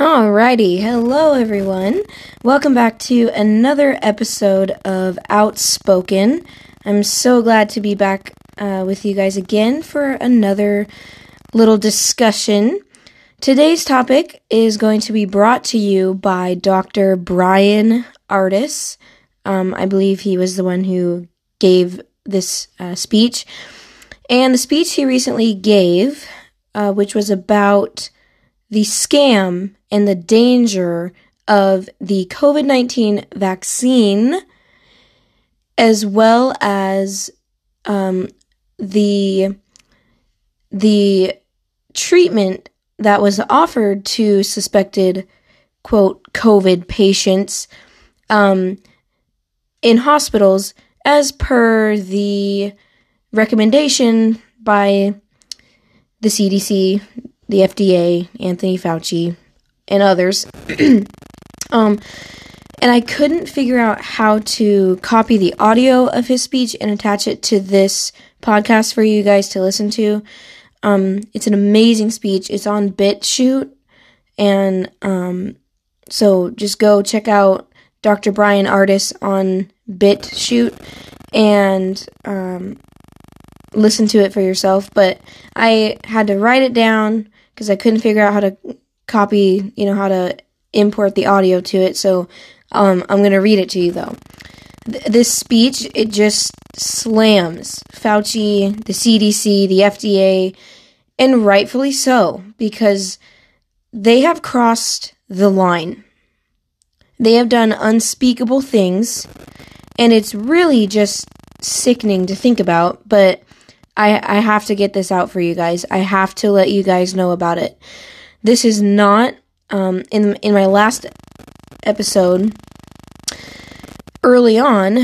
Alrighty, hello everyone. Welcome back to another episode of Outspoken. I'm so glad to be back uh, with you guys again for another little discussion. Today's topic is going to be brought to you by Dr. Bryan Ardis. Um, I believe he was the one who gave this uh, speech. And the speech he recently gave, uh, which was about the scam and the danger of the COVID 19 vaccine, as well as um, the, the treatment that was offered to suspected, quote, COVID patients um, in hospitals as per the recommendation by the CDC, the FDA, Anthony Fauci, and others. um, and I couldn't figure out how to copy the audio of his speech and attach it to this podcast for you guys to listen to. Um, it's an amazing speech. It's on BitChute, and um, so just go check out Dr. Bryan Ardis on BitChute and um, listen to it for yourself. But I had to write it down because I couldn't figure out how to copy, you know, how to import the audio to it. So um, I'm going to read it to you though. Th- this speech, it just slams Fauci, the CDC, the FDA, and rightfully so, because they have crossed the line. They have done unspeakable things, and it's really just sickening to think about, but I, I have to get this out for you guys. I have to let you guys know about it. This is not um, in in my last episode. Early on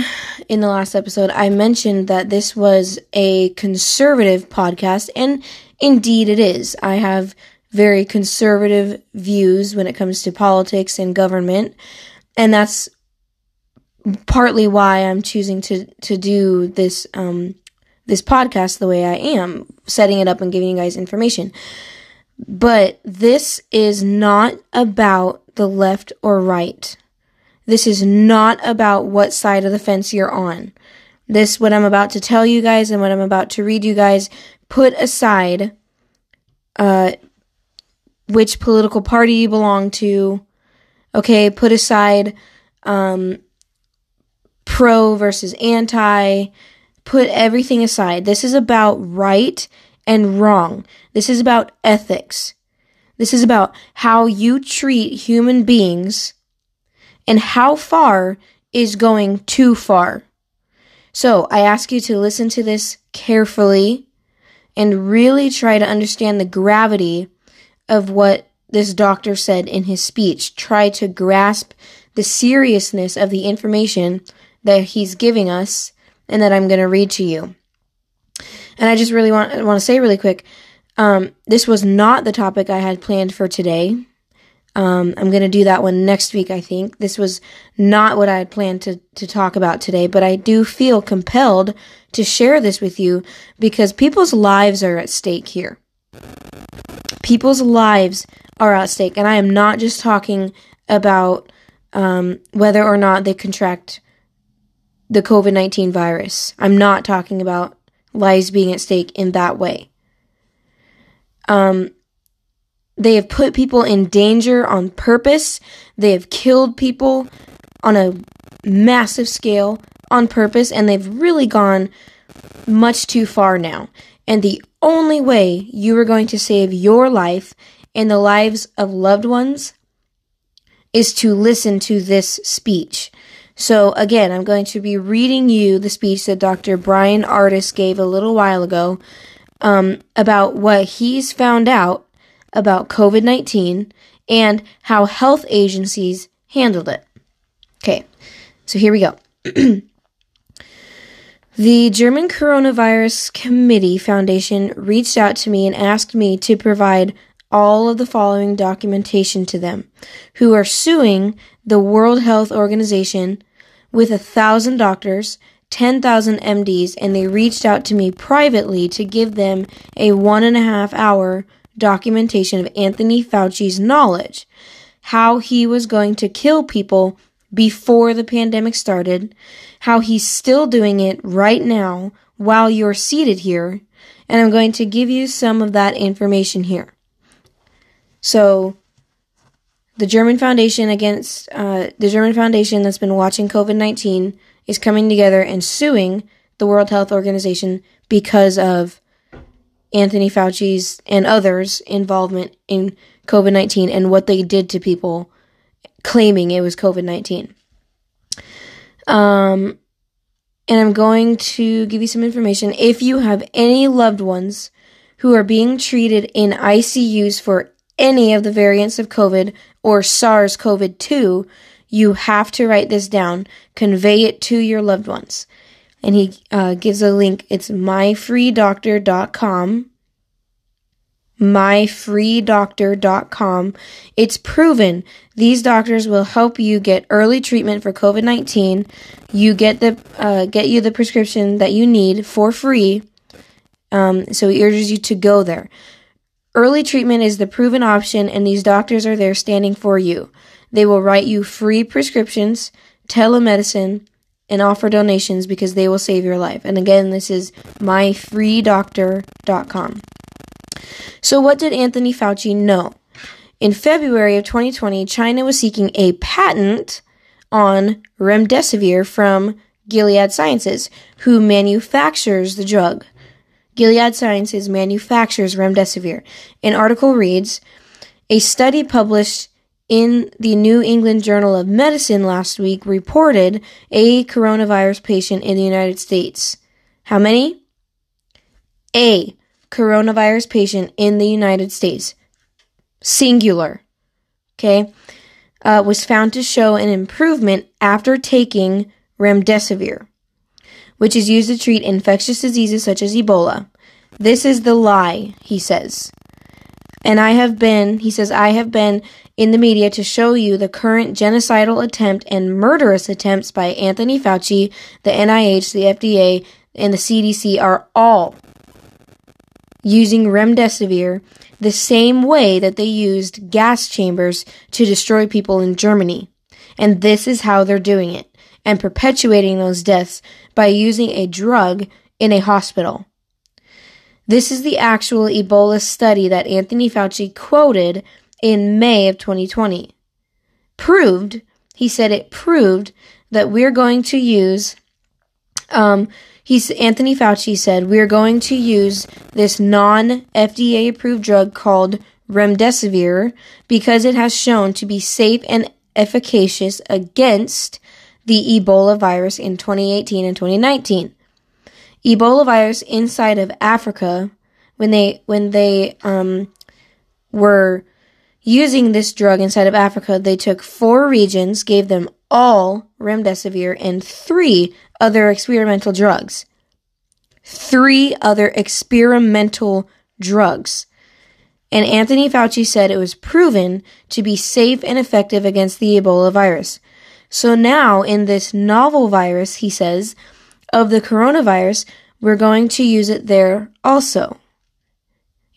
in the last episode, I mentioned that this was a conservative podcast, and indeed it is. I have very conservative views when it comes to politics and government, and that's partly why I'm choosing to to do this um, this podcast the way I am, setting it up and giving you guys information. But this is not about the left or right. This is not about what side of the fence you're on. This, what I'm about to tell you guys and what I'm about to read you guys, put aside uh, which political party you belong to. Okay, put aside um, pro versus anti. Put everything aside. This is about right and wrong. This is about ethics. This is about how you treat human beings and how far is going too far. So I ask you to listen to this carefully and really try to understand the gravity of what this doctor said in his speech. Try to grasp the seriousness of the information that he's giving us and that I'm going to read to you. And I just really want want to say really quick, um, this was not the topic I had planned for today. Um, I'm going to do that one next week, I think. This was not what I had planned to, to talk about today, but I do feel compelled to share this with you because people's lives are at stake here. People's lives are at stake, and I am not just talking about um, whether or not they contract the COVID 19 virus. I'm not talking about lives being at stake in that way. Um, they have put people in danger on purpose. They have killed people on a massive scale on purpose, and they've really gone much too far now. And the only way you are going to save your life and the lives of loved ones is to listen to this speech. So again, I'm going to be reading you the speech that Dr. Bryan Ardis gave a little while ago um, about what he's found out about COVID 19 and how health agencies handled it. Okay, so here we go. the German Coronavirus Committee Foundation reached out to me and asked me to provide all of the following documentation to them, who are suing the World Health Organization with a thousand doctors, 10,000 MDs, and they reached out to me privately to give them a one and a half hour documentation of Anthony Fauci's knowledge. how he was going to kill people before the pandemic started, how he's still doing it right now while you're seated here, and I'm going to give you some of that information here. So, the German Foundation against uh, the German Foundation that's been watching COVID 19 is coming together and suing the World Health Organization because of Anthony Fauci's and others' involvement in COVID 19 and what they did to people claiming it was COVID 19. Um, and I'm going to give you some information. If you have any loved ones who are being treated in ICUs for any of the variants of COVID or SARS CoV 2, you have to write this down, convey it to your loved ones. And he uh, gives a link. It's myfreedoctor.com myfreedoctor.com. It's proven these doctors will help you get early treatment for COVID-19. You get the uh, get you the prescription that you need for free. Um, so he urges you to go there. Early treatment is the proven option, and these doctors are there standing for you. They will write you free prescriptions, telemedicine, and offer donations because they will save your life. And again, this is myfreedoctor.com. So, what did Anthony Fauci know? In February of 2020, China was seeking a patent on remdesivir from Gilead Sciences, who manufactures the drug. Gilead Sciences manufactures remdesivir. An article reads A study published in the New England Journal of Medicine last week reported a coronavirus patient in the United States. How many? A coronavirus patient in the United States, singular, okay, uh, was found to show an improvement after taking remdesivir, which is used to treat infectious diseases such as Ebola. This is the lie, he says. And I have been, he says, I have been in the media to show you the current genocidal attempt and murderous attempts by Anthony Fauci, the NIH, the FDA, and the CDC are all using remdesivir the same way that they used gas chambers to destroy people in Germany. And this is how they're doing it and perpetuating those deaths by using a drug in a hospital. This is the actual Ebola study that Anthony Fauci quoted in May of 2020. Proved, he said it proved that we're going to use um, He's Anthony Fauci said we are going to use this non-FDA approved drug called remdesivir because it has shown to be safe and efficacious against the Ebola virus in 2018 and 2019. Ebola virus inside of Africa when they when they um, were using this drug inside of Africa, they took four regions, gave them all remdesivir and three other experimental drugs. Three other experimental drugs. And Anthony Fauci said it was proven to be safe and effective against the Ebola virus. So now, in this novel virus, he says, of the coronavirus, we're going to use it there also.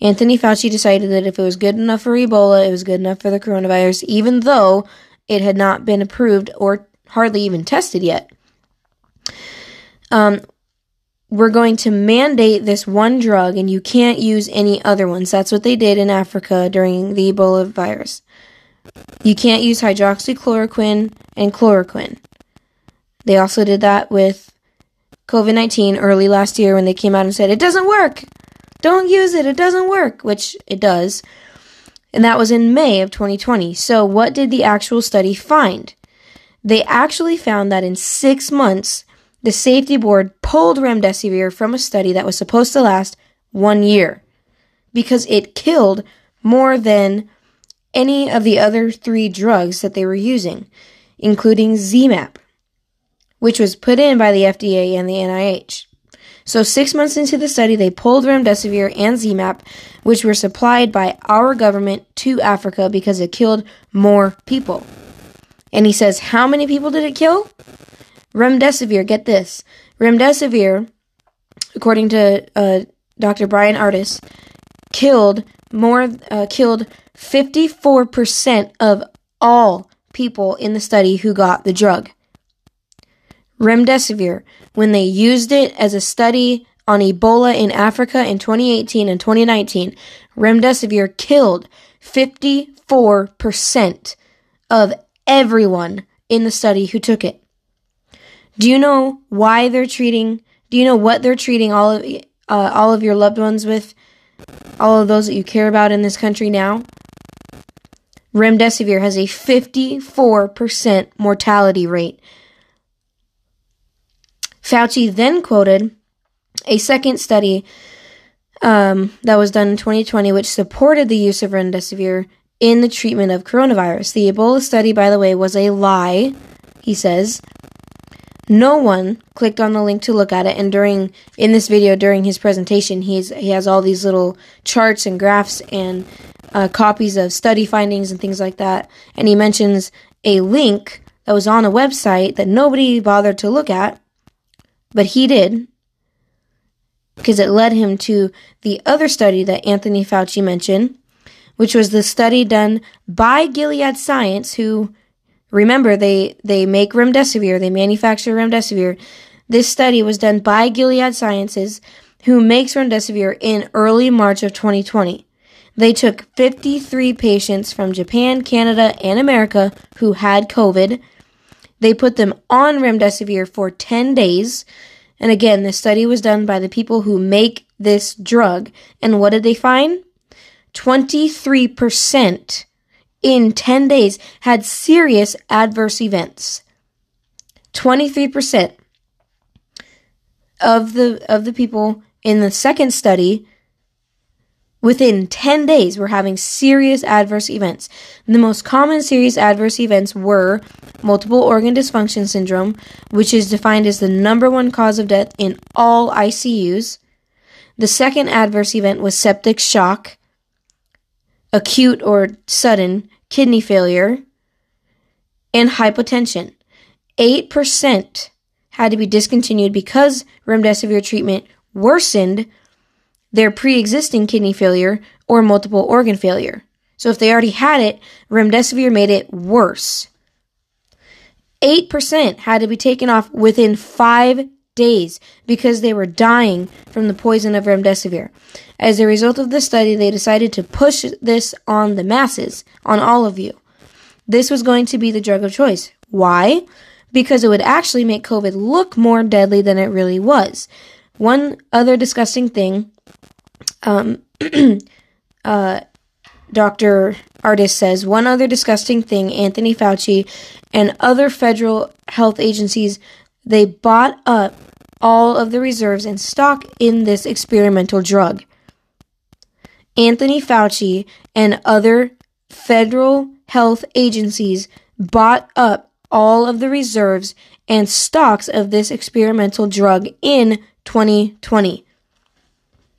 Anthony Fauci decided that if it was good enough for Ebola, it was good enough for the coronavirus, even though it had not been approved or hardly even tested yet. Um, we're going to mandate this one drug and you can't use any other ones. That's what they did in Africa during the Ebola virus. You can't use hydroxychloroquine and chloroquine. They also did that with COVID 19 early last year when they came out and said, it doesn't work. Don't use it. It doesn't work, which it does. And that was in May of 2020. So, what did the actual study find? They actually found that in six months, the safety board pulled remdesivir from a study that was supposed to last one year because it killed more than any of the other three drugs that they were using, including ZMapp, which was put in by the FDA and the NIH. So, six months into the study, they pulled remdesivir and ZMapp, which were supplied by our government to Africa because it killed more people. And he says, How many people did it kill? Remdesivir, get this. Remdesivir, according to uh, Dr. Bryan Ardis, killed more uh, killed 54% of all people in the study who got the drug. Remdesivir, when they used it as a study on Ebola in Africa in 2018 and 2019, remdesivir killed 54% of everyone in the study who took it. Do you know why they're treating? Do you know what they're treating all of uh, all of your loved ones with? All of those that you care about in this country now? Remdesivir has a 54% mortality rate. Fauci then quoted a second study um, that was done in 2020, which supported the use of remdesivir in the treatment of coronavirus. The Ebola study, by the way, was a lie, he says. No one clicked on the link to look at it, and during in this video, during his presentation, he's he has all these little charts and graphs and uh, copies of study findings and things like that. And he mentions a link that was on a website that nobody bothered to look at, but he did because it led him to the other study that Anthony Fauci mentioned, which was the study done by Gilead Science, who remember they they make remdesivir, they manufacture remdesivir. This study was done by Gilead Sciences, who makes remdesivir in early March of 2020. They took 53 patients from Japan, Canada, and America who had COVID. They put them on remdesivir for 10 days. And again, the study was done by the people who make this drug. And what did they find? 23% in 10 days had serious adverse events. 23% of the of the people in the second study within 10 days we're having serious adverse events. The most common serious adverse events were multiple organ dysfunction syndrome, which is defined as the number one cause of death in all ICUs. The second adverse event was septic shock, acute or sudden kidney failure, and hypotension. 8% had to be discontinued because remdesivir treatment worsened their pre existing kidney failure or multiple organ failure. So if they already had it, remdesivir made it worse. 8% had to be taken off within five days because they were dying from the poison of remdesivir. As a result of the study, they decided to push this on the masses, on all of you. This was going to be the drug of choice. Why? Because it would actually make COVID look more deadly than it really was. One other disgusting thing um, uh, Dr. Ardis says one other disgusting thing Anthony Fauci and other federal health agencies they bought up all of the reserves and stock in this experimental drug. Anthony Fauci and other federal health agencies bought up all of the reserves and stocks of this experimental drug in 2020.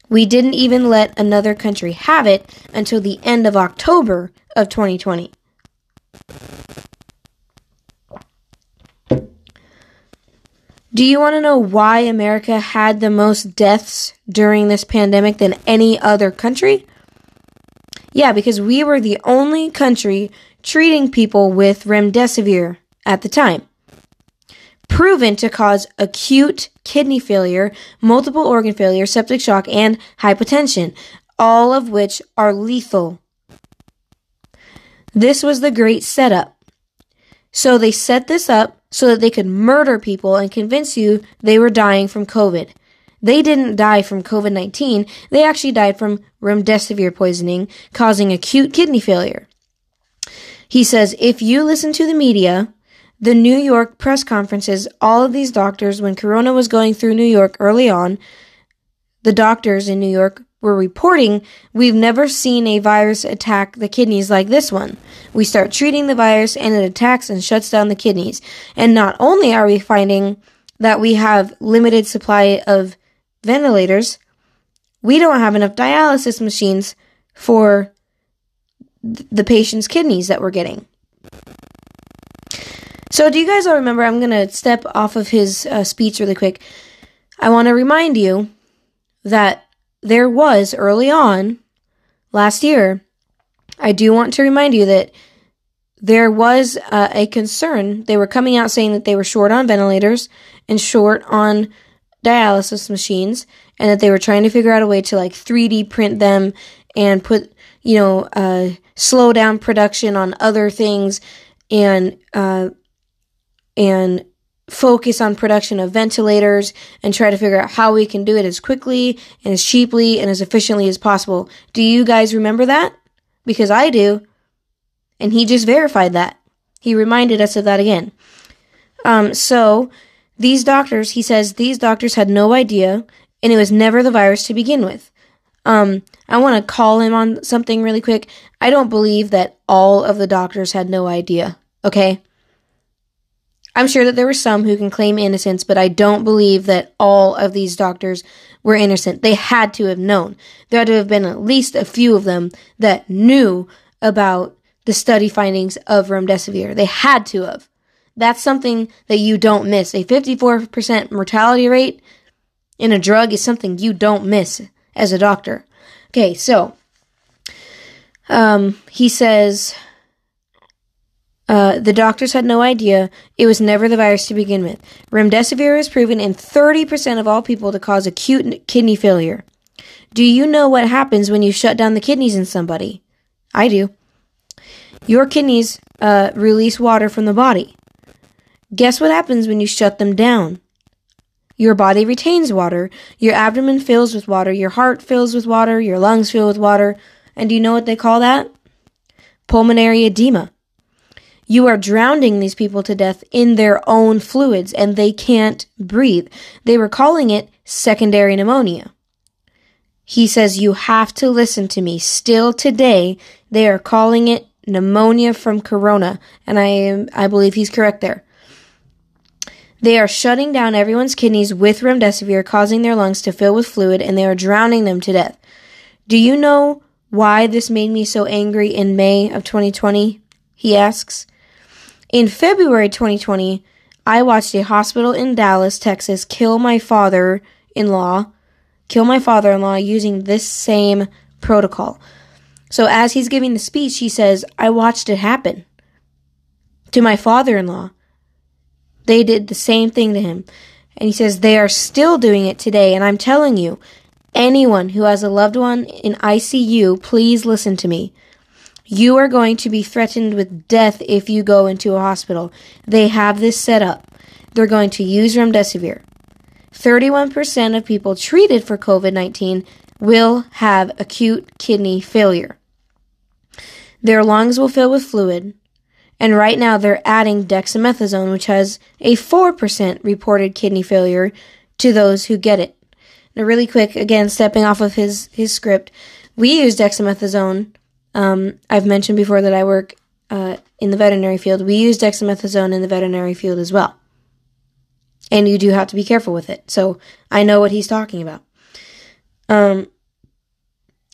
We didn't even let another country have it until the end of October of 2020. Do you want to know why America had the most deaths during this pandemic than any other country? Yeah, because we were the only country treating people with remdesivir at the time proven to cause acute kidney failure, multiple organ failure, septic shock, and hypotension, all of which are lethal. This was the great setup. So they set this up so that they could murder people and convince you they were dying from COVID. They didn't die from COVID 19, they actually died from remdesivir poisoning, causing acute kidney failure. He says if you listen to the media, the New York press conferences, all of these doctors, when Corona was going through New York early on, the doctors in New York were reporting we've never seen a virus attack the kidneys like this one. We start treating the virus and it attacks and shuts down the kidneys. And not only are we finding that we have limited supply of ventilators, we don't have enough dialysis machines for the patient's kidneys that we're getting. So, do you guys all remember? I'm going to step off of his uh, speech really quick. I want to remind you that there was early on last year, I do want to remind you that there was uh, a concern. They were coming out saying that they were short on ventilators and short on dialysis machines, and that they were trying to figure out a way to like 3D print them and put, you know, uh, slow down production on other things and uh, and focus on production of ventilators and try to figure out how we can do it as quickly and as cheaply and as efficiently as possible. Do you guys remember that? Because I do. And he just verified that. He reminded us of that again. Um, so, these doctors, he says, these doctors had no idea, and it was never the virus to begin with. Um, I want to call him on something really quick. I don't believe that all of the doctors had no idea, okay? I'm sure that there were some who can claim innocence, but I don't believe that all of these doctors were innocent. They had to have known. There had to have been at least a few of them that knew about the study findings of remdesivir. They had to have. That's something that you don't miss. A 54% mortality rate in a drug is something you don't miss as a doctor. Okay, so um, he says uh, the doctors had no idea it was never the virus to begin with. Remdesivir is proven in 30% of all people to cause acute kidney failure. Do you know what happens when you shut down the kidneys in somebody? I do. Your kidneys uh, release water from the body. Guess what happens when you shut them down? Your body retains water. Your abdomen fills with water. Your heart fills with water. Your lungs fill with water. And do you know what they call that? Pulmonary edema. You are drowning these people to death in their own fluids and they can't breathe. They were calling it secondary pneumonia. He says, You have to listen to me. Still today, they are calling it pneumonia from corona. And I, am, I believe he's correct there. They are shutting down everyone's kidneys with remdesivir, causing their lungs to fill with fluid, and they are drowning them to death. Do you know why this made me so angry in May of 2020? He asks. In February 2020, I watched a hospital in Dallas, Texas kill my father in law, kill my father in law using this same protocol. So as he's giving the speech, he says, I watched it happen to my father in law. They did the same thing to him. And he says, they are still doing it today. And I'm telling you, anyone who has a loved one in ICU, please listen to me. You are going to be threatened with death if you go into a hospital. They have this set up. They're going to use remdesivir. 31% of people treated for COVID 19 will have acute kidney failure. Their lungs will fill with fluid, and right now they're adding dexamethasone, which has a 4% reported kidney failure to those who get it. Now, really quick, again, stepping off of his, his script, we use dexamethasone um, I've mentioned before that I work uh, in the veterinary field. We use dexamethasone in the veterinary field as well. And you do have to be careful with it. So I know what he's talking about. Um,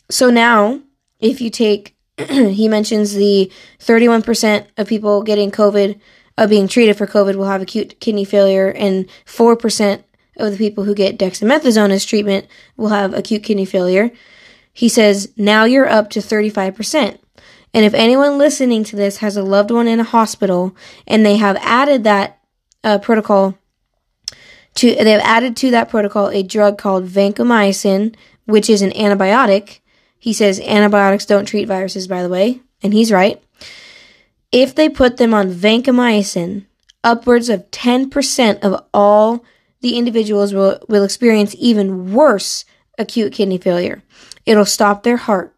so now, if you take, he mentions the 31% of people getting COVID, uh, being treated for COVID, will have acute kidney failure, and 4% of the people who get dexamethasone as treatment will have acute kidney failure. He says, now you're up to 35%. And if anyone listening to this has a loved one in a hospital and they have added that uh, protocol to, they've added to that protocol a drug called vancomycin, which is an antibiotic. He says antibiotics don't treat viruses, by the way, and he's right. If they put them on vancomycin, upwards of 10% of all the individuals will, will experience even worse acute kidney failure. It'll stop their heart,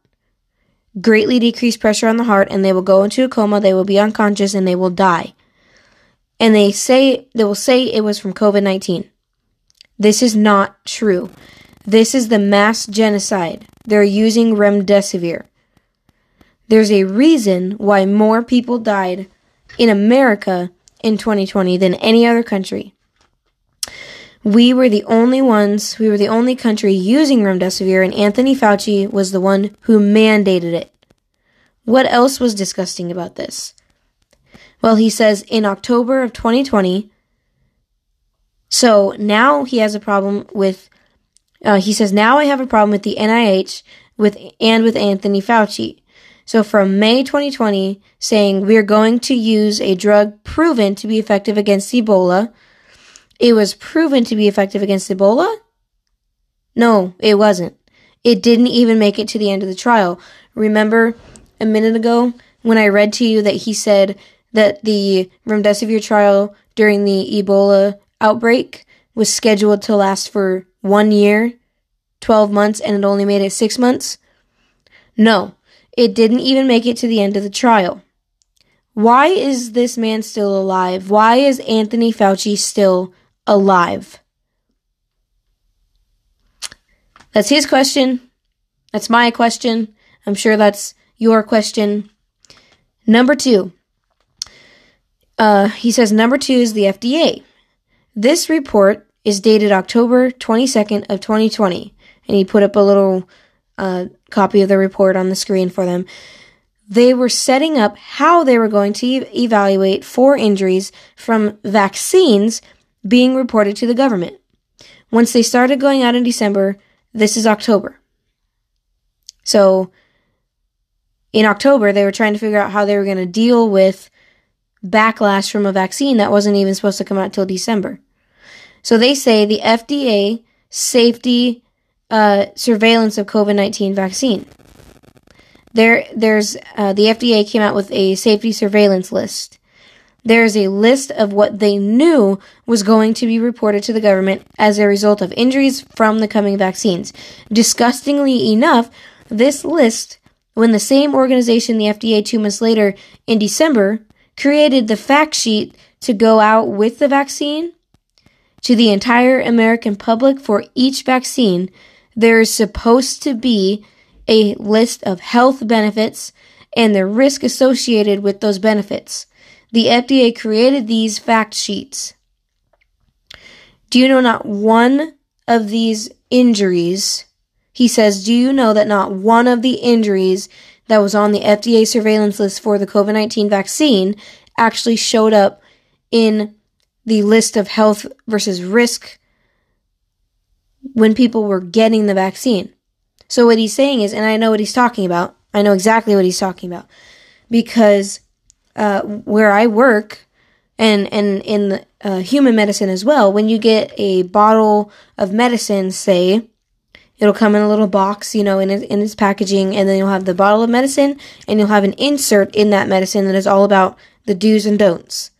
greatly decrease pressure on the heart, and they will go into a coma, they will be unconscious, and they will die. And they say, they will say it was from COVID 19. This is not true. This is the mass genocide. They're using remdesivir. There's a reason why more people died in America in 2020 than any other country. We were the only ones, we were the only country using remdesivir, and Anthony Fauci was the one who mandated it. What else was disgusting about this? Well, he says in October of 2020, so now he has a problem with, uh, he says, now I have a problem with the NIH with, and with Anthony Fauci. So from May 2020, saying we're going to use a drug proven to be effective against Ebola. It was proven to be effective against Ebola? No, it wasn't. It didn't even make it to the end of the trial. Remember a minute ago when I read to you that he said that the remdesivir trial during the Ebola outbreak was scheduled to last for one year, 12 months, and it only made it six months? No, it didn't even make it to the end of the trial. Why is this man still alive? Why is Anthony Fauci still alive? That's his question. That's my question. I'm sure that's your question. Number two. Uh, he says number two is the FDA. This report is dated October 22nd of 2020. And he put up a little uh, copy of the report on the screen for them. They were setting up how they were going to evaluate for injuries from vaccines being reported to the government. Once they started going out in December, this is October. So, in October, they were trying to figure out how they were going to deal with backlash from a vaccine that wasn't even supposed to come out till December. So they say the FDA safety uh, surveillance of COVID 19 vaccine. There, there's uh, the FDA came out with a safety surveillance list. There is a list of what they knew was going to be reported to the government as a result of injuries from the coming vaccines. Disgustingly enough, this list, when the same organization, the FDA, two months later in December, created the fact sheet to go out with the vaccine to the entire American public for each vaccine, there is supposed to be a list of health benefits and the risk associated with those benefits. The FDA created these fact sheets. Do you know not one of these injuries? He says, Do you know that not one of the injuries that was on the FDA surveillance list for the COVID 19 vaccine actually showed up in the list of health versus risk when people were getting the vaccine. So what he's saying is, and I know what he's talking about. I know exactly what he's talking about because uh, where I work and and in uh, human medicine as well, when you get a bottle of medicine, say it'll come in a little box, you know, in in its packaging, and then you'll have the bottle of medicine, and you'll have an insert in that medicine that is all about the do's and don'ts.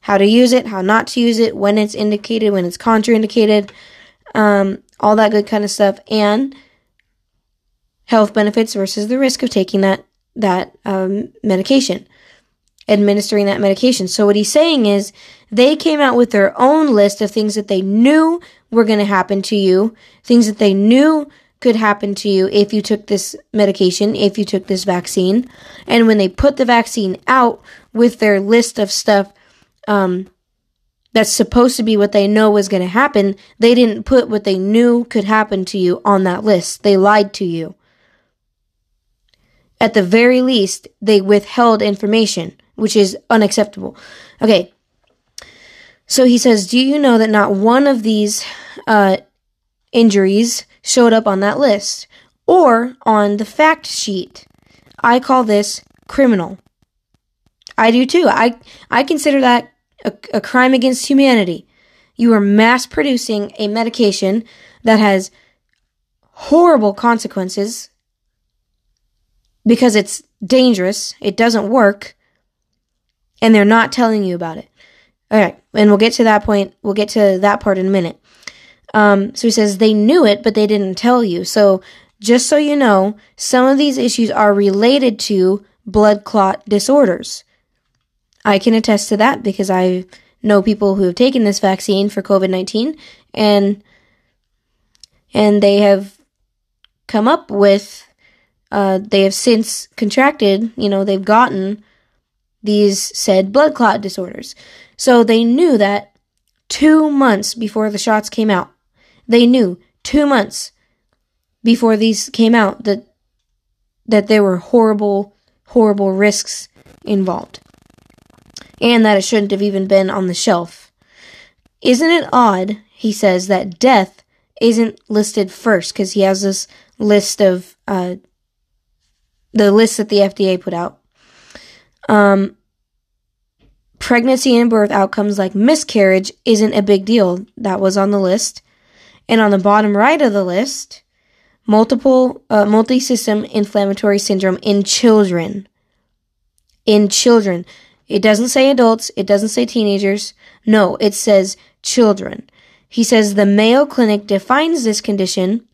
How to use it, how not to use it, when it's indicated, when it's contraindicated, um, all that good kind of stuff, and health benefits versus the risk of taking that that um, medication, administering that medication. So what he's saying is they came out with their own list of things that they knew were going to happen to you, things that they knew could happen to you if you took this medication, if you took this vaccine. And when they put the vaccine out with their list of stuff um, that's supposed to be what they know was going to happen, they didn't put what they knew could happen to you on that list. They lied to you. At the very least, they withheld information, which is unacceptable. Okay. So he says, Do you know that not one of these uh, injuries showed up on that list or on the fact sheet? I call this criminal. I do too. I I consider that a, a crime against humanity. You are mass producing a medication that has horrible consequences because it's dangerous, it doesn't work, and they're not telling you about it. All right, and we'll get to that point. We'll get to that part in a minute. Um, so he says they knew it, but they didn't tell you. So just so you know, some of these issues are related to blood clot disorders. I can attest to that because I know people who have taken this vaccine for COVID 19 and and they have come up with uh, they have since contracted, you know, they've gotten these said blood clot disorders. So they knew that two months before the shots came out. They knew two months before these came out that that there were horrible, horrible risks involved and that it shouldn't have even been on the shelf. Isn't it odd, he says, that death isn't listed first because he has this list of uh, the list that the FDA put out. Um, pregnancy and birth outcomes like miscarriage isn't a big deal. That was on the list. And on the bottom right of the list, multiple uh, multi-system inflammatory syndrome in children. In children. It doesn't say adults, it doesn't say teenagers. No, it says children. He says the Mayo Clinic defines this condition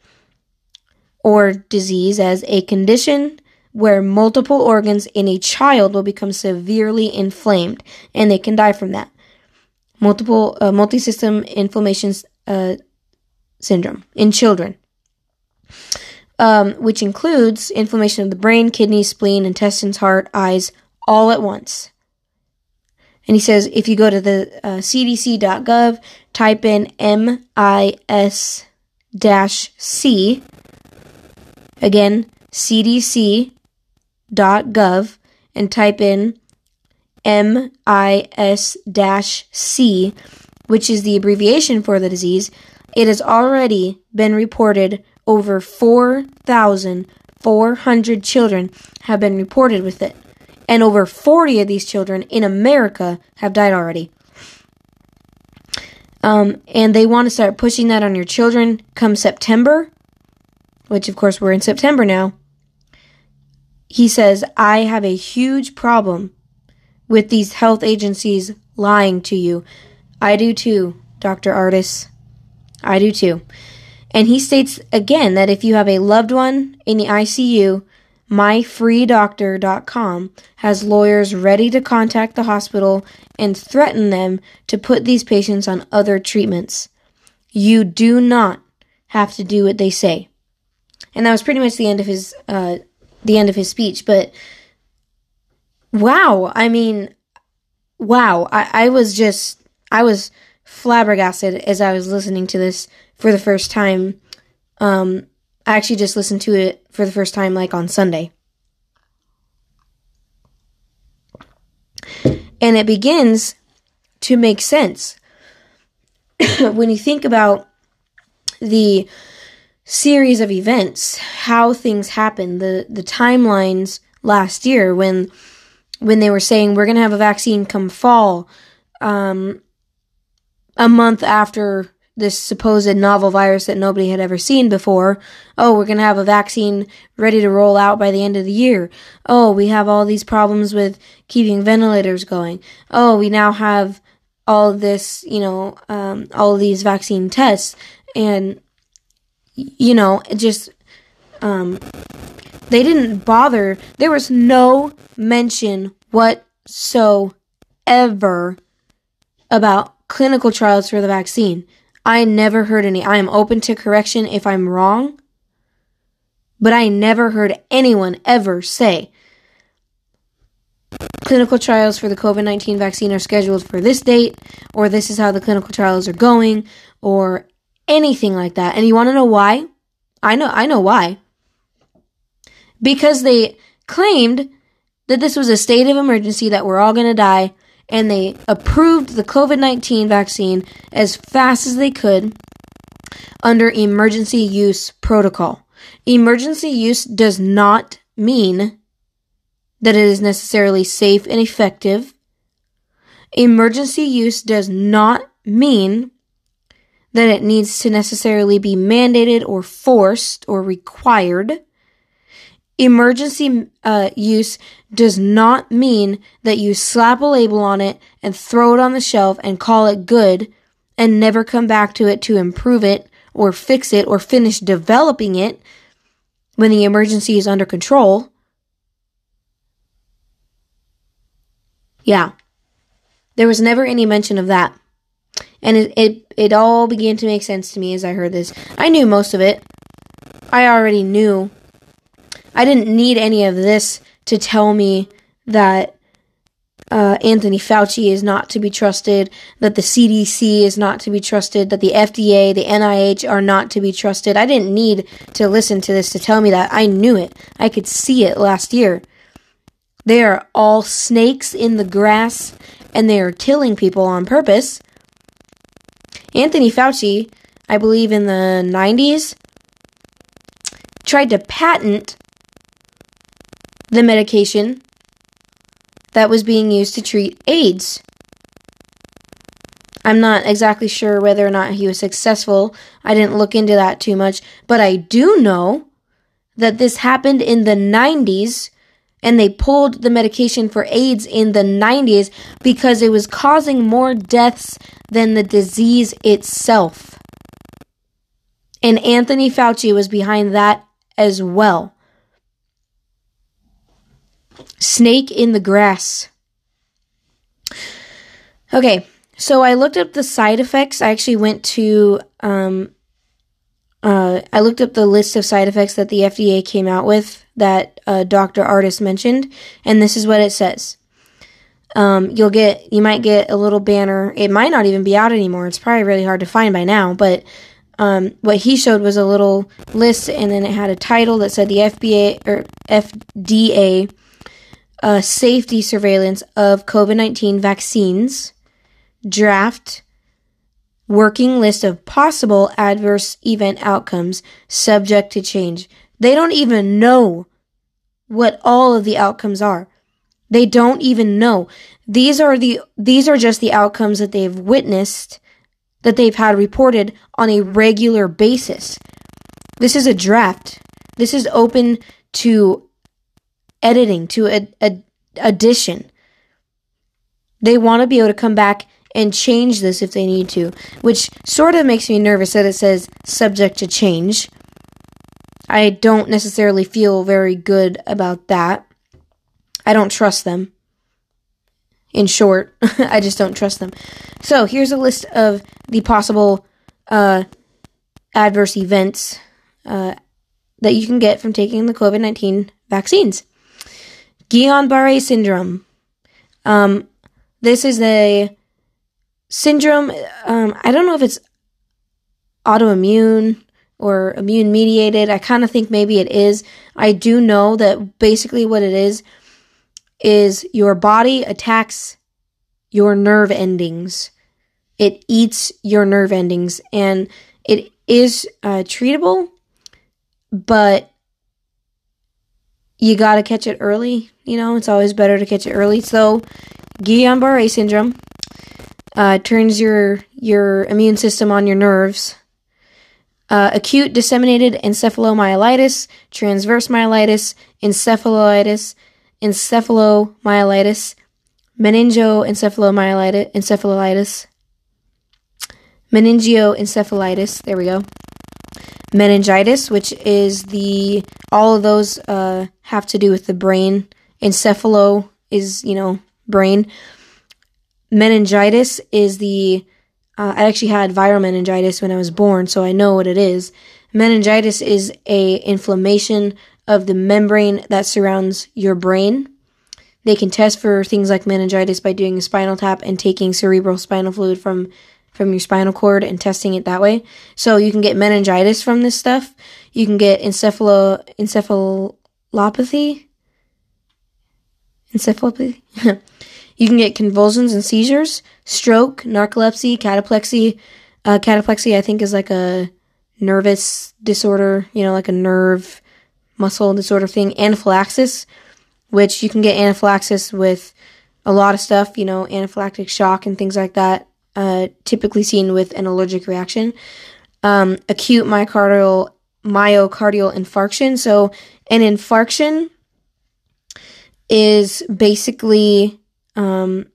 or disease as a condition where multiple organs in a child will become severely inflamed and they can die from that. Multiple uh, multi-system inflammation uh, syndrome in children. Um, which includes inflammation of the brain, kidneys, spleen, intestines, heart, eyes, all at once. And he says if you go to the uh, cdc.gov, type in MIS C, again, cdc.gov, and type in MIS C, which is the abbreviation for the disease, it has already been reported over 4,400 children have been reported with it and over 40 of these children in America have died already. Um, and they want to start pushing that on your children come September, which of course we're in September now. He says, I have a huge problem with these health agencies lying to you. I do too, Dr. Ardis. I do too. And he states again that if you have a loved one in the ICU myfreedoctor.com has lawyers ready to contact the hospital and threaten them to put these patients on other treatments. You do not have to do what they say. And that was pretty much the end of his uh, the end of his speech. But wow, I mean, wow, I, I was just I was flabbergasted as I was listening to this for the first time. Um, I actually just listened to it for the first time like on Sunday. And it begins to make sense when you think about the series of events, how things happen, the the timelines last year when when they were saying we're going to have a vaccine come fall, um, a month after this supposed novel virus that nobody had ever seen before. Oh, we're going to have a vaccine ready to roll out by the end of the year. Oh, we have all these problems with keeping ventilators going. Oh, we now have all this, you know, um, all these vaccine tests. And, you know, just, um, they didn't bother. There was no mention whatsoever about clinical trials for the vaccine. I never heard any. I am open to correction if I'm wrong, but I never heard anyone ever say clinical trials for the COVID 19 vaccine are scheduled for this date, or this is how the clinical trials are going, or anything like that. And you want to know why? I know, I know why. Because they claimed that this was a state of emergency, that we're all going to die, and they approved the COVID 19 vaccine as fast as they could under emergency use protocol. Emergency use does not mean that it is necessarily safe and effective. Emergency use does not mean that it needs to necessarily be mandated or forced or required. Emergency uh, use does not mean that you slap a label on it and throw it on the shelf and call it good and never come back to it to improve it or fix it or finish developing it when the emergency is under control. Yeah. There was never any mention of that. And it, it, it all began to make sense to me as I heard this. I knew most of it. I already knew I didn't need any of this to tell me that uh, Anthony Fauci is not to be trusted, that the CDC is not to be trusted, that the FDA, the NIH are not to be trusted. I didn't need to listen to this to tell me that. I knew it. I could see it last year. They are all snakes in the grass and they are killing people on purpose. Anthony Fauci, I believe in the 90s, tried to patent the medication that was being used to treat AIDS. I'm not exactly sure whether or not he was successful. I didn't look into that too much, but I do know that this happened in the 90s and they pulled the medication for AIDS in the 90s because it was causing more deaths than the disease itself. And Anthony Fauci was behind that as well. Snake in the grass. Okay, so I looked up the side effects. I actually went to um, uh, I looked up the list of side effects that the FDA came out with that uh, Dr. Ardis mentioned, and this is what it says. Um, you'll get, you might get a little banner. It might not even be out anymore. It's probably really hard to find by now, but um, what he showed was a little list, and then it had a title that said the FBA or FDA uh, safety surveillance of COVID 19 vaccines draft working list of possible adverse event outcomes subject to change. They don't even know what all of the outcomes are. They don't even know. These are the these are just the outcomes that they've witnessed that they've had reported on a regular basis. This is a draft. This is open to editing, to a, addition. They want to be able to come back and change this if they need to, which sort of makes me nervous that it says subject to change. I don't necessarily feel very good about that. I don't trust them. In short, I just don't trust them. So here's a list of the possible uh, adverse events uh, that you can get from taking the COVID 19 vaccines. Guillain Barre syndrome. Um, this is a syndrome, um, I don't know if it's autoimmune or immune mediated. I kind of think maybe it is. I do know that basically what it is is your body attacks your nerve endings. It eats your nerve endings and it is uh, treatable, but you got to catch it early. You know, it's always better to catch it early. So, Guillain Barre syndrome uh, turns your your immune system on your nerves. Uh, acute disseminated encephalomyelitis, transverse myelitis, encephalitis, encephalomyelitis, meningoencephalomyelitis, encephalitis, meningoencephalitis. There we go. Meningitis, which is the all of those uh, have to do with the brain. Encephalo is you know brain meningitis is the uh, I actually had viral meningitis when I was born, so I know what it is. Meningitis is a inflammation of the membrane that surrounds your brain. They can test for things like meningitis by doing a spinal tap and taking cerebral spinal fluid from from your spinal cord and testing it that way. So you can get meningitis from this stuff. You can get encephalo encephalopathy. Encephalopathy. You can get convulsions and seizures, stroke, narcolepsy, cataplexy. Uh, cataplexy, I think, is like a nervous disorder, you know, like a nerve muscle disorder thing. Anaphylaxis, which you can get anaphylaxis with a lot of stuff, you know, anaphylactic shock and things like that, uh, typically seen with an allergic reaction. Um, acute myocardial myocardial infarction. So, an infarction is basically um,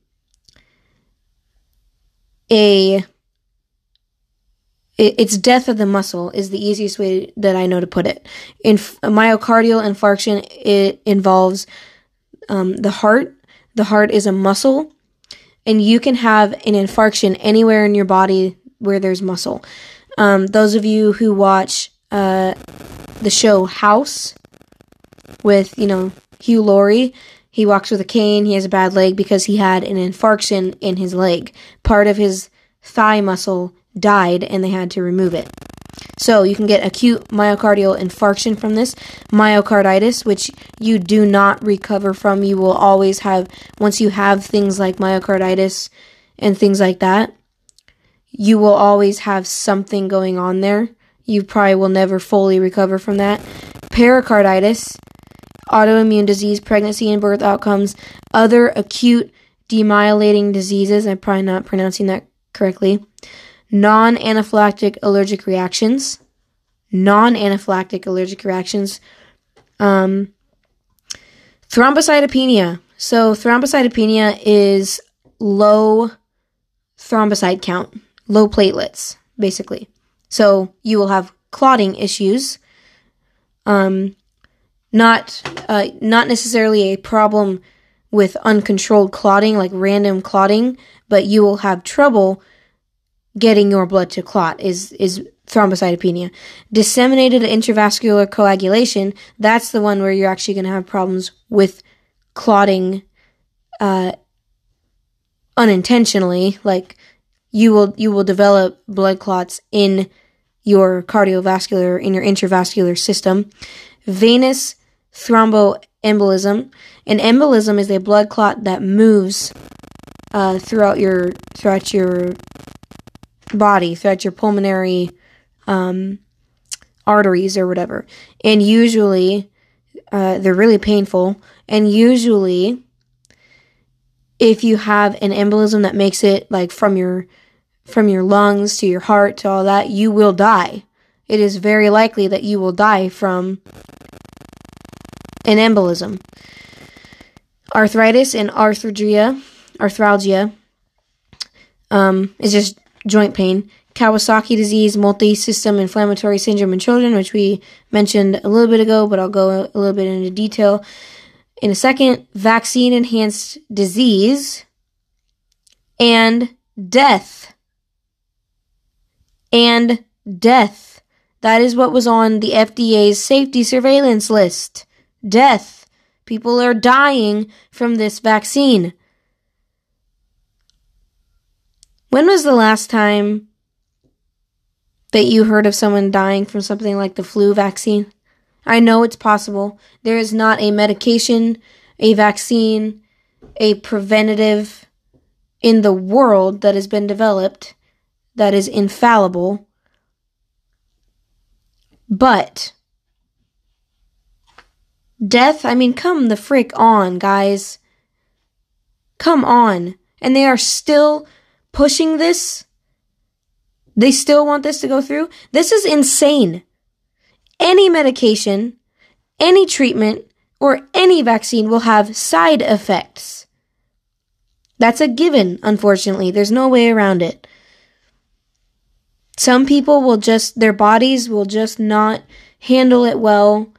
a it's death of the muscle is the easiest way that I know to put it. In myocardial infarction, it involves um, the heart. The heart is a muscle, and you can have an infarction anywhere in your body where there's muscle. Um, those of you who watch uh, the show House with you know Hugh Laurie, he walks with a cane. He has a bad leg because he had an infarction in his leg. Part of his thigh muscle died and they had to remove it. So you can get acute myocardial infarction from this, myocarditis, which you do not recover from. You will always have, once you have things like myocarditis and things like that, you will always have something going on there. You probably will never fully recover from that. Pericarditis autoimmune disease, pregnancy and birth outcomes, other acute demyelinating diseases. I'm probably not pronouncing that correctly. Non anaphylactic allergic reactions. Non anaphylactic allergic reactions. Um, thrombocytopenia. So, thrombocytopenia is low thrombocyte count, low platelets, basically. So, you will have clotting issues. Um, not uh, not necessarily a problem with uncontrolled clotting, like random clotting, but you will have trouble getting your blood to clot. Is is thrombocytopenia. Disseminated intravascular coagulation, that's the one where you're actually going to have problems with clotting uh, unintentionally. Like you will you will develop blood clots in your cardiovascular in your intravascular system. Venous thromboembolism. An embolism is a blood clot that moves uh, throughout your throughout your body, throughout your pulmonary um, arteries or whatever. And usually, uh, they're really painful. And usually, if you have an embolism that makes it like from your from your lungs to your heart to all that, you will die. It is very likely that you will die from an embolism. Arthritis and arthralgia, arthralgia um, is just joint pain. Kawasaki disease, multi system inflammatory syndrome in children, which we mentioned a little bit ago, but I'll go a little bit into detail in a second. Vaccine enhanced disease and death. And death. That is what was on the FDA's safety surveillance list. Death. People are dying from this vaccine. When was the last time that you heard of someone dying from something like the flu vaccine? I know it's possible. There is not a medication, a vaccine, a preventative in the world that has been developed that is infallible. But death, I mean, come the frick on, guys. Come on. And they are still pushing this they still want this to go through? This is insane. Any medication, any treatment, or any vaccine will have side effects. That's a given, unfortunately. There's no way around it. Some people will just, their bodies will just not handle it well.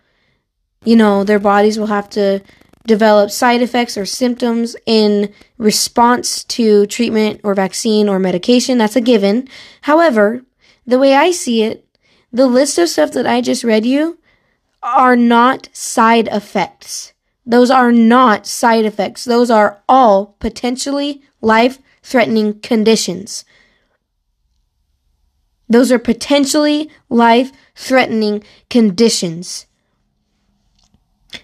You know, their bodies will have to develop side effects or symptoms in response to treatment or vaccine or medication. That's a given. However, the way I see it, the list of stuff that I just read you are not side effects. Those are not side effects. Those are all potentially life threatening conditions. Those are potentially life threatening conditions.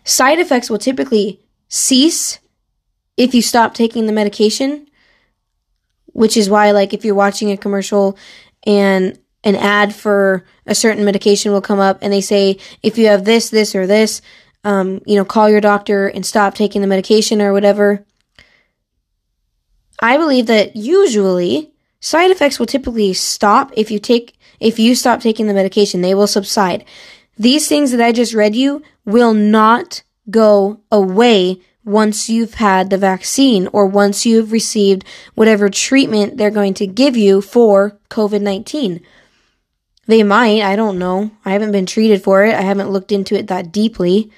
Side effects will typically cease if you stop taking the medication, which is why, like, if you're watching a commercial and an ad for a certain medication will come up and they say, if you have this, this, or this, um, you know, call your doctor and stop taking the medication or whatever. I believe that usually side effects will typically stop if you take if you stop taking the medication, they will subside. These things that I just read you will not go away once you've had the vaccine or once you've received whatever treatment they're going to give you for COVID 19. They might, I don't know. I haven't been treated for it. I haven't looked into it that deeply.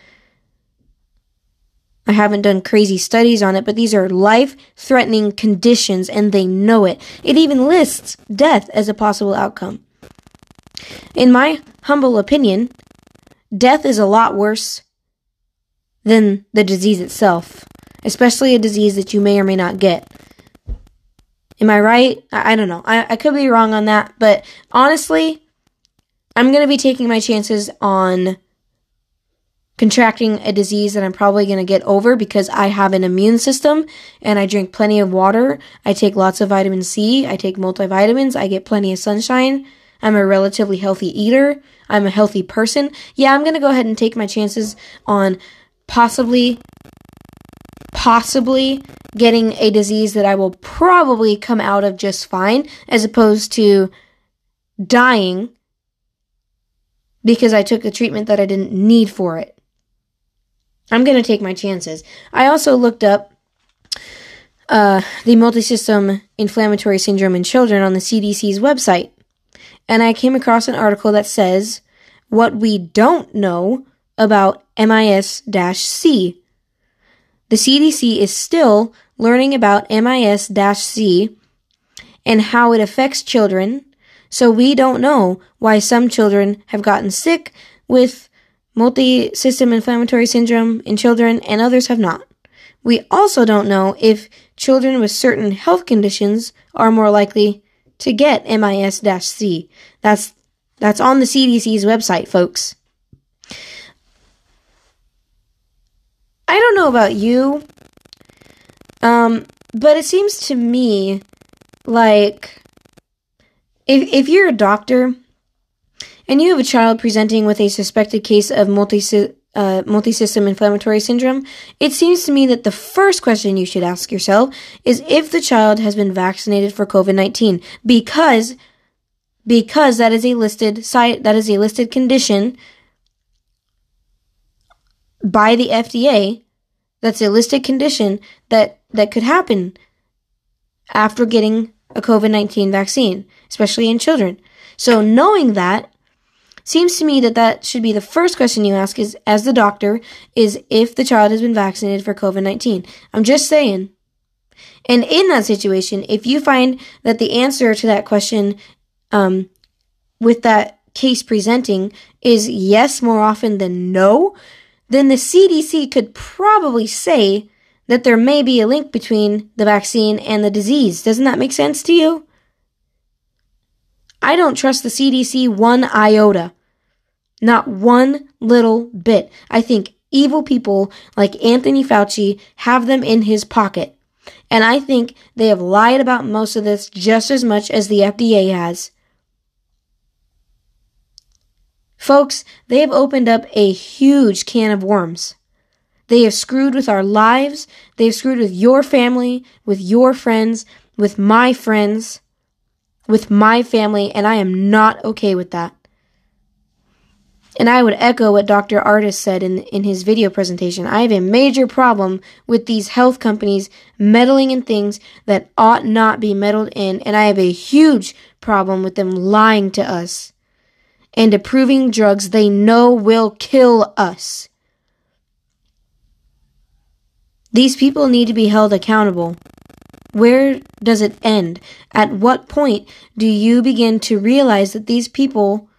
I haven't done crazy studies on it, but these are life threatening conditions and they know it. It even lists death as a possible outcome. In my humble opinion, death is a lot worse than the disease itself, especially a disease that you may or may not get. Am I right? I, I don't know. I, I could be wrong on that, but honestly, I'm going to be taking my chances on contracting a disease that I'm probably going to get over because I have an immune system and I drink plenty of water. I take lots of vitamin C. I take multivitamins. I get plenty of sunshine. I'm a relatively healthy eater. I'm a healthy person. Yeah, I'm going to go ahead and take my chances on possibly, possibly getting a disease that I will probably come out of just fine, as opposed to dying because I took a treatment that I didn't need for it. I'm going to take my chances. I also looked up uh, the multisystem inflammatory syndrome in children on the CDC's website, and I came across an article that says what we don't know about MIS C. The CDC is still learning about MIS C and how it affects children so we don't know why some children have gotten sick with multi-system inflammatory syndrome in children and others have not. We also don't know if children with certain health conditions are more likely to get MIS-C. That's that's on the CDC's website, folks. I don't know about you, um, but it seems to me like if, if you're a doctor and you have a child presenting with a suspected case of multi uh, multi-system inflammatory syndrome, it seems to me that the first question you should ask yourself is if the child has been vaccinated for COVID-19 because because that is a listed site that is a listed condition by the FDA that's a listed condition that that could happen after getting a COVID 19 vaccine, especially in children. So, knowing that, seems to me that that should be the first question you ask is as the doctor is if the child has been vaccinated for COVID-19. I'm just saying. And in that situation, if you find that the answer to that question um, with that case presenting is yes more often than no, then the CDC could probably say that there may be a link between the vaccine and the disease. Doesn't that make sense to you? I don't trust the CDC one iota. Not one little bit. I think evil people like Anthony Fauci have them in his pocket. And I think they have lied about most of this just as much as the FDA has. Folks, they have opened up a huge can of worms. They have screwed with our lives. They have screwed with your family, with your friends, with my friends, with my family, and I am not okay with that. And I would echo what Dr. Ardis said in, in his video presentation. I have a major problem with these health companies meddling in things that ought not be meddled in, and I have a huge problem with them lying to us and approving drugs they know will kill us. These people need to be held accountable. Where does it end? At what point do you begin to realize that these people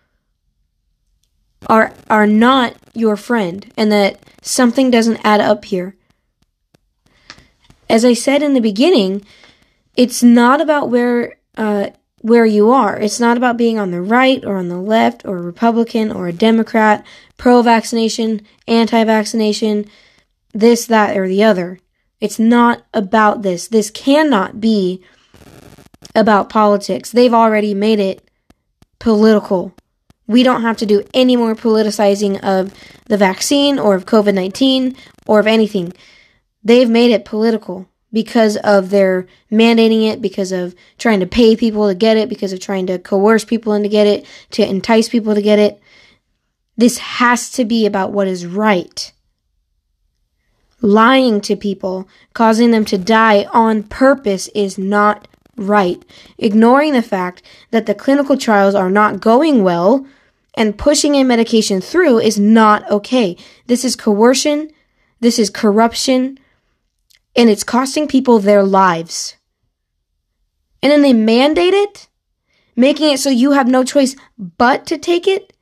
are are not your friend and that something doesn't add up here? As I said in the beginning, it's not about where uh, where you are. It's not about being on the right or on the left or a Republican or a Democrat, pro vaccination, anti vaccination this, that, or the other. It's not about this. This cannot be about politics. They've already made it political. We don't have to do any more politicizing of the vaccine or of COVID 19 or of anything. They've made it political because of their mandating it, because of trying to pay people to get it, because of trying to coerce people into get it, to entice people to get it. This has to be about what is right lying to people, causing them to die on purpose is not right. Ignoring the fact that the clinical trials are not going well and pushing a medication through is not okay. This is coercion. This is corruption. And it's costing people their lives. And then they mandate it, making it so you have no choice but to take it.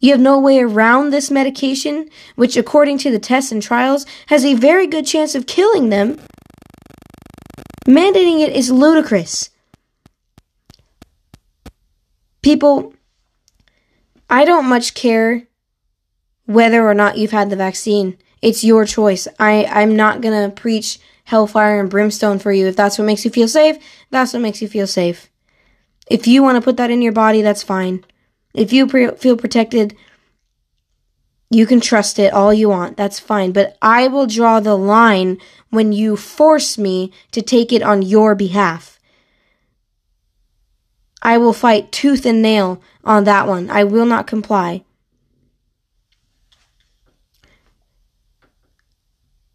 You have no way around this medication, which, according to the tests and trials, has a very good chance of killing them. Mandating it is ludicrous. People, I don't much care whether or not you've had the vaccine. It's your choice. I, I'm not going to preach hellfire and brimstone for you. If that's what makes you feel safe, that's what makes you feel safe. If you want to put that in your body, that's fine. If you pre- feel protected, You can trust it all you want. That's fine. But I will draw the line when you force me to take it on your behalf. I will fight tooth and nail on that one. I will not comply.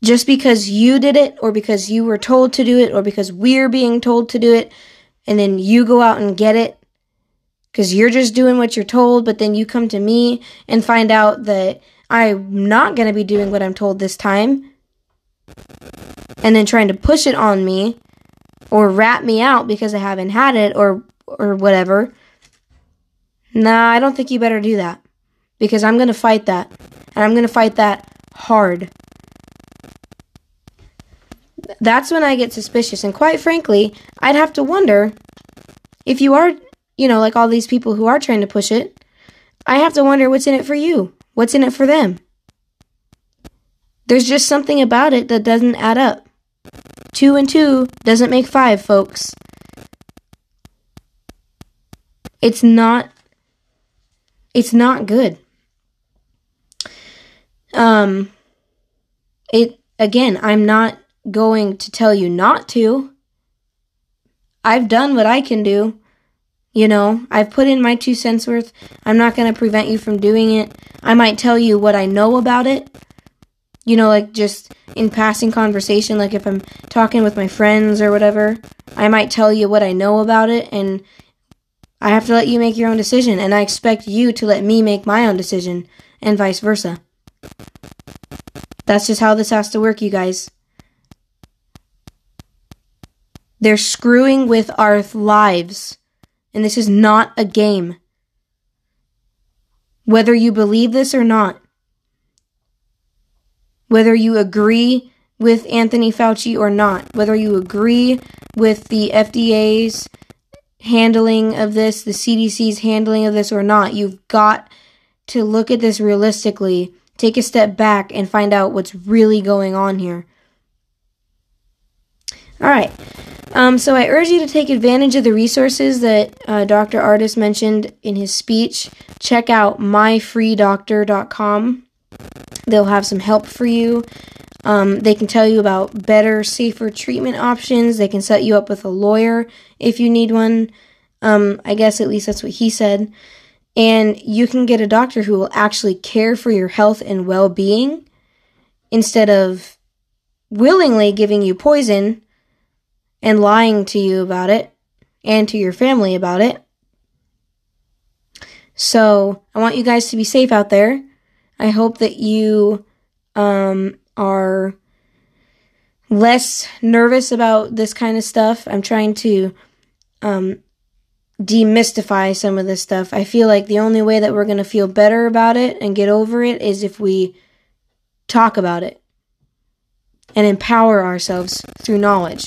Just because you did it, or because you were told to do it, or because we're being told to do it, and then you go out and get it, because you're just doing what you're told, but then you come to me and find out that I'm not going to be doing what I'm told this time, and then trying to push it on me or rat me out because I haven't had it or or whatever. Nah, I don't think you better do that because I'm going to fight that and I'm going to fight that hard. That's when I get suspicious and quite frankly, I'd have to wonder if you are, you know, like all these people who are trying to push it, I have to wonder what's in it for you. What's in it for them? There's just something about it that doesn't add up. Two and two doesn't make five, folks. It's not it's not good. Um it again, I'm not going to tell you not to. I've done what I can do. You know, I've put in my two cents worth. I'm not going to prevent you from doing it. I might tell you what I know about it. You know, like just in passing conversation, like if I'm talking with my friends or whatever, I might tell you what I know about it and I have to let you make your own decision and I expect you to let me make my own decision and vice versa. That's just how this has to work, you guys. They're screwing with our lives. And this is not a game. Whether you believe this or not, whether you agree with Anthony Fauci or not, whether you agree with the FDA's handling of this, the CDC's handling of this or not, you've got to look at this realistically, take a step back, and find out what's really going on here. All right. Um, so I urge you to take advantage of the resources that uh, Dr. Ardis mentioned in his speech. Check out myfreedoctor.com. They'll have some help for you. Um, they can tell you about better, safer treatment options. They can set you up with a lawyer if you need one. Um, I guess at least that's what he said. And you can get a doctor who will actually care for your health and well being instead of willingly giving you poison and lying to you about it and to your family about it. So I want you guys to be safe out there. I hope that you um, are less nervous about this kind of stuff. I'm trying to um, demystify some of this stuff. I feel like the only way that we're going to feel better about it and get over it is if we talk about it and empower ourselves through knowledge.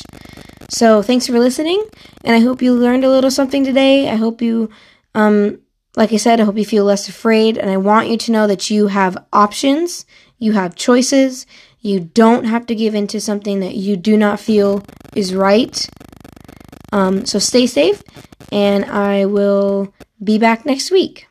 So thanks for listening, and I hope you learned a little something today. I hope you, um, like I said, I hope you feel less afraid, and I want you to know that you have options, you have choices. You don't have to give in to something that you do not feel is right. Um, so stay safe, and I will be back next week.